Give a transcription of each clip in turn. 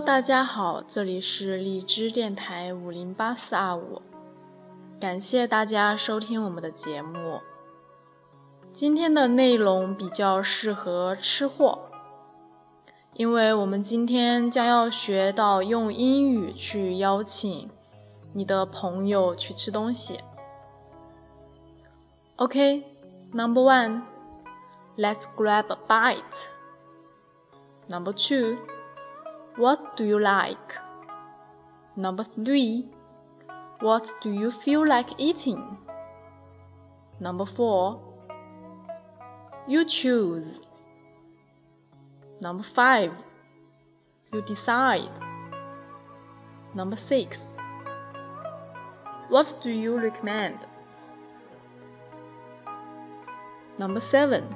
大家好，这里是荔枝电台五零八四二五，感谢大家收听我们的节目。今天的内容比较适合吃货，因为我们今天将要学到用英语去邀请你的朋友去吃东西。OK，Number one，Let's grab a bite。Number two. What do you like? Number three. What do you feel like eating? Number four. You choose. Number five. You decide. Number six. What do you recommend? Number seven.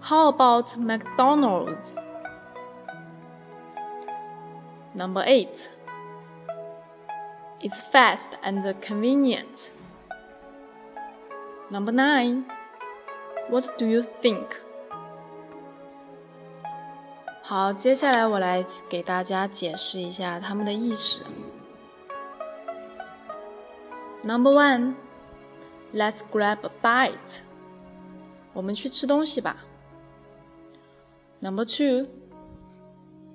How about McDonald's? Number 8. It's fast and convenient. Number 9. What do you think? 好，接下来我来给大家解释一下它们的意思。Number one, let's grab a bite. 我们去吃东西吧。Number two,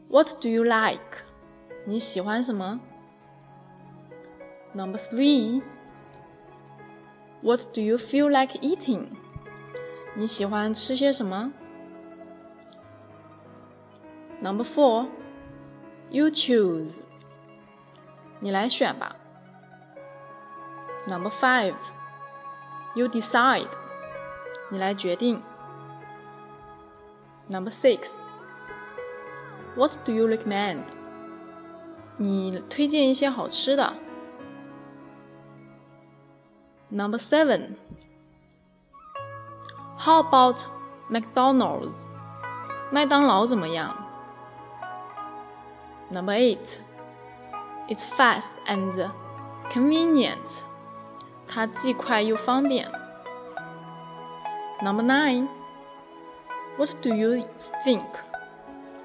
what do you like? 你喜欢什么？Number three. What do you feel like eating? 你喜欢吃些什么？Number four. You choose. 你来选吧。Number five. You decide. 你来决定。Number six. What do you recommend? 你推荐一些好吃的。Number seven. How about McDonald's? 麦当劳怎么样？Number eight. It's fast and convenient. 它既快又方便。Number nine. What do you think?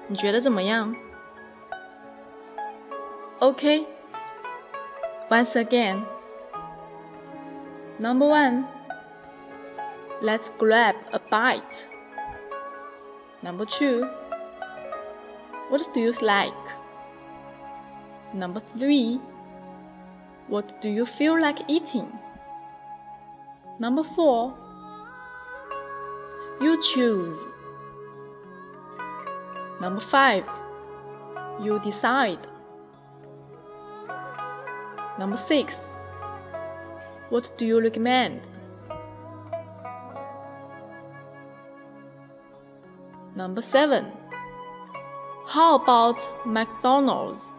你觉得怎么样 ？Okay. Once again. Number one. Let's grab a bite. Number two. What do you like? Number three. What do you feel like eating? Number four. You choose. Number five. You decide. Number six. What do you recommend? Number seven. How about McDonald's?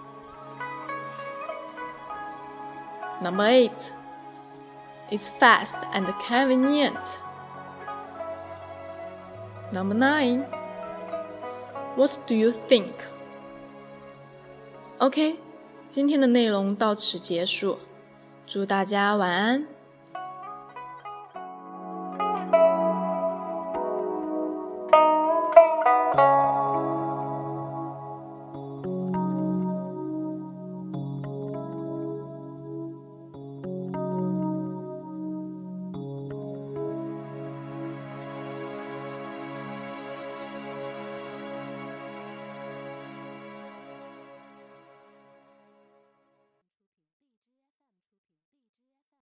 Number eight. It's fast and convenient. Number nine. What do you think? Okay. 今天的内容到此结束，祝大家晚安。